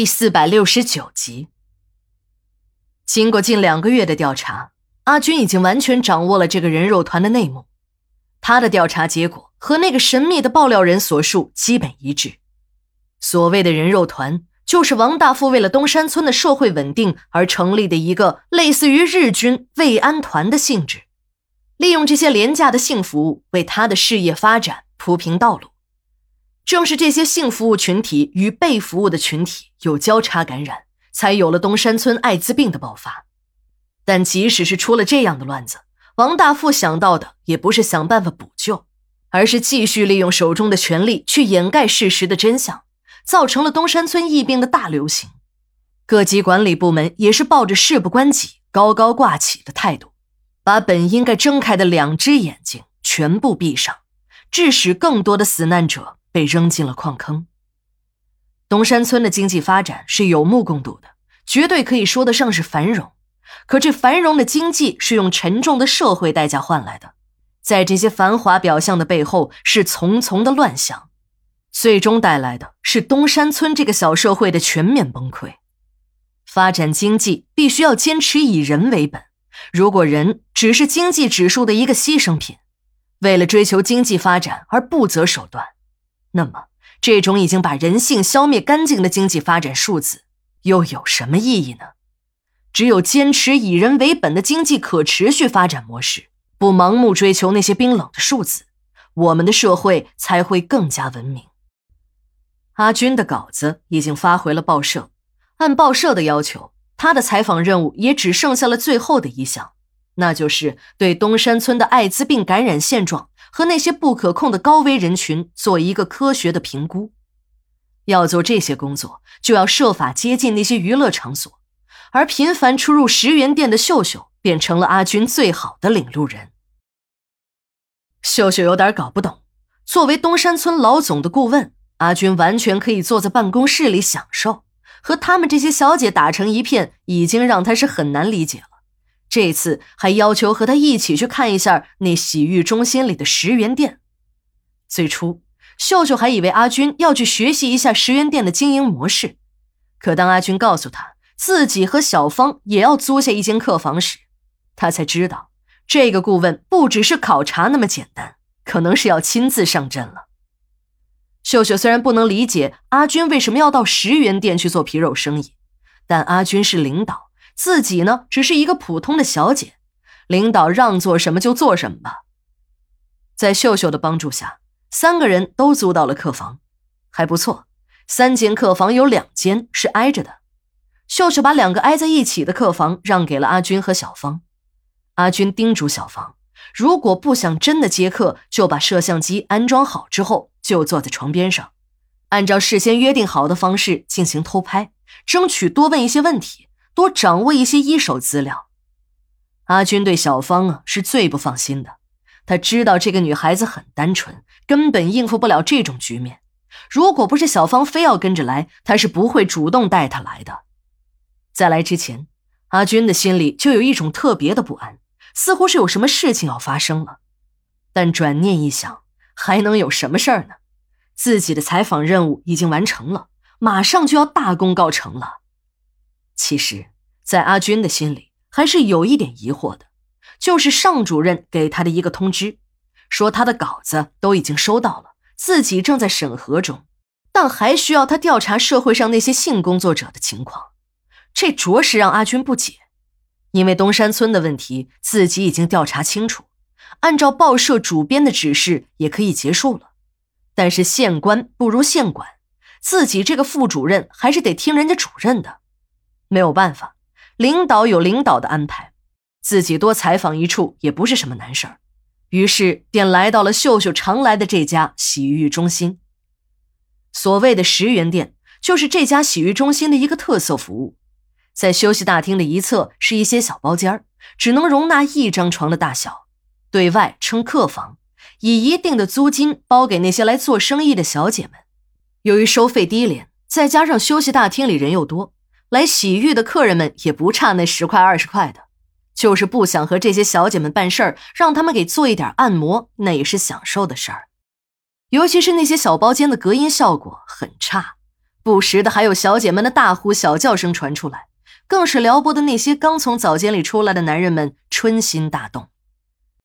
第四百六十九集。经过近两个月的调查，阿军已经完全掌握了这个人肉团的内幕。他的调查结果和那个神秘的爆料人所述基本一致。所谓的人肉团，就是王大富为了东山村的社会稳定而成立的一个类似于日军慰安团的性质，利用这些廉价的性服务为他的事业发展铺平道路。正是这些性服务群体与被服务的群体有交叉感染，才有了东山村艾滋病的爆发。但即使是出了这样的乱子，王大富想到的也不是想办法补救，而是继续利用手中的权力去掩盖事实的真相，造成了东山村疫病的大流行。各级管理部门也是抱着事不关己、高高挂起的态度，把本应该睁开的两只眼睛全部闭上，致使更多的死难者。被扔进了矿坑。东山村的经济发展是有目共睹的，绝对可以说得上是繁荣。可这繁荣的经济是用沉重的社会代价换来的，在这些繁华表象的背后是重重的乱象，最终带来的是东山村这个小社会的全面崩溃。发展经济必须要坚持以人为本，如果人只是经济指数的一个牺牲品，为了追求经济发展而不择手段。那么，这种已经把人性消灭干净的经济发展数字，又有什么意义呢？只有坚持以人为本的经济可持续发展模式，不盲目追求那些冰冷的数字，我们的社会才会更加文明。阿军的稿子已经发回了报社，按报社的要求，他的采访任务也只剩下了最后的一项，那就是对东山村的艾滋病感染现状。和那些不可控的高危人群做一个科学的评估，要做这些工作，就要设法接近那些娱乐场所，而频繁出入十元店的秀秀便成了阿军最好的领路人。秀秀有点搞不懂，作为东山村老总的顾问，阿军完全可以坐在办公室里享受，和他们这些小姐打成一片，已经让他是很难理解了。这次还要求和他一起去看一下那洗浴中心里的十元店。最初，秀秀还以为阿军要去学习一下十元店的经营模式，可当阿军告诉他自己和小芳也要租下一间客房时，他才知道这个顾问不只是考察那么简单，可能是要亲自上阵了。秀秀虽然不能理解阿军为什么要到十元店去做皮肉生意，但阿军是领导。自己呢，只是一个普通的小姐，领导让做什么就做什么吧。在秀秀的帮助下，三个人都租到了客房，还不错。三间客房有两间是挨着的，秀秀把两个挨在一起的客房让给了阿军和小芳。阿军叮嘱小芳，如果不想真的接客，就把摄像机安装好之后，就坐在床边上，按照事先约定好的方式进行偷拍，争取多问一些问题。多掌握一些一手资料。阿军对小芳啊是最不放心的，他知道这个女孩子很单纯，根本应付不了这种局面。如果不是小芳非要跟着来，他是不会主动带她来的。在来之前，阿军的心里就有一种特别的不安，似乎是有什么事情要发生了。但转念一想，还能有什么事儿呢？自己的采访任务已经完成了，马上就要大功告成了。其实，在阿军的心里，还是有一点疑惑的，就是尚主任给他的一个通知，说他的稿子都已经收到了，自己正在审核中，但还需要他调查社会上那些性工作者的情况。这着实让阿军不解，因为东山村的问题自己已经调查清楚，按照报社主编的指示也可以结束了，但是县官不如县管，自己这个副主任还是得听人家主任的。没有办法，领导有领导的安排，自己多采访一处也不是什么难事儿。于是便来到了秀秀常来的这家洗浴中心。所谓的十元店，就是这家洗浴中心的一个特色服务。在休息大厅的一侧是一些小包间只能容纳一张床的大小，对外称客房，以一定的租金包给那些来做生意的小姐们。由于收费低廉，再加上休息大厅里人又多。来洗浴的客人们也不差那十块二十块的，就是不想和这些小姐们办事儿，让他们给做一点按摩，那也是享受的事儿。尤其是那些小包间的隔音效果很差，不时的还有小姐们的大呼小叫声传出来，更是撩拨的那些刚从澡间里出来的男人们春心大动。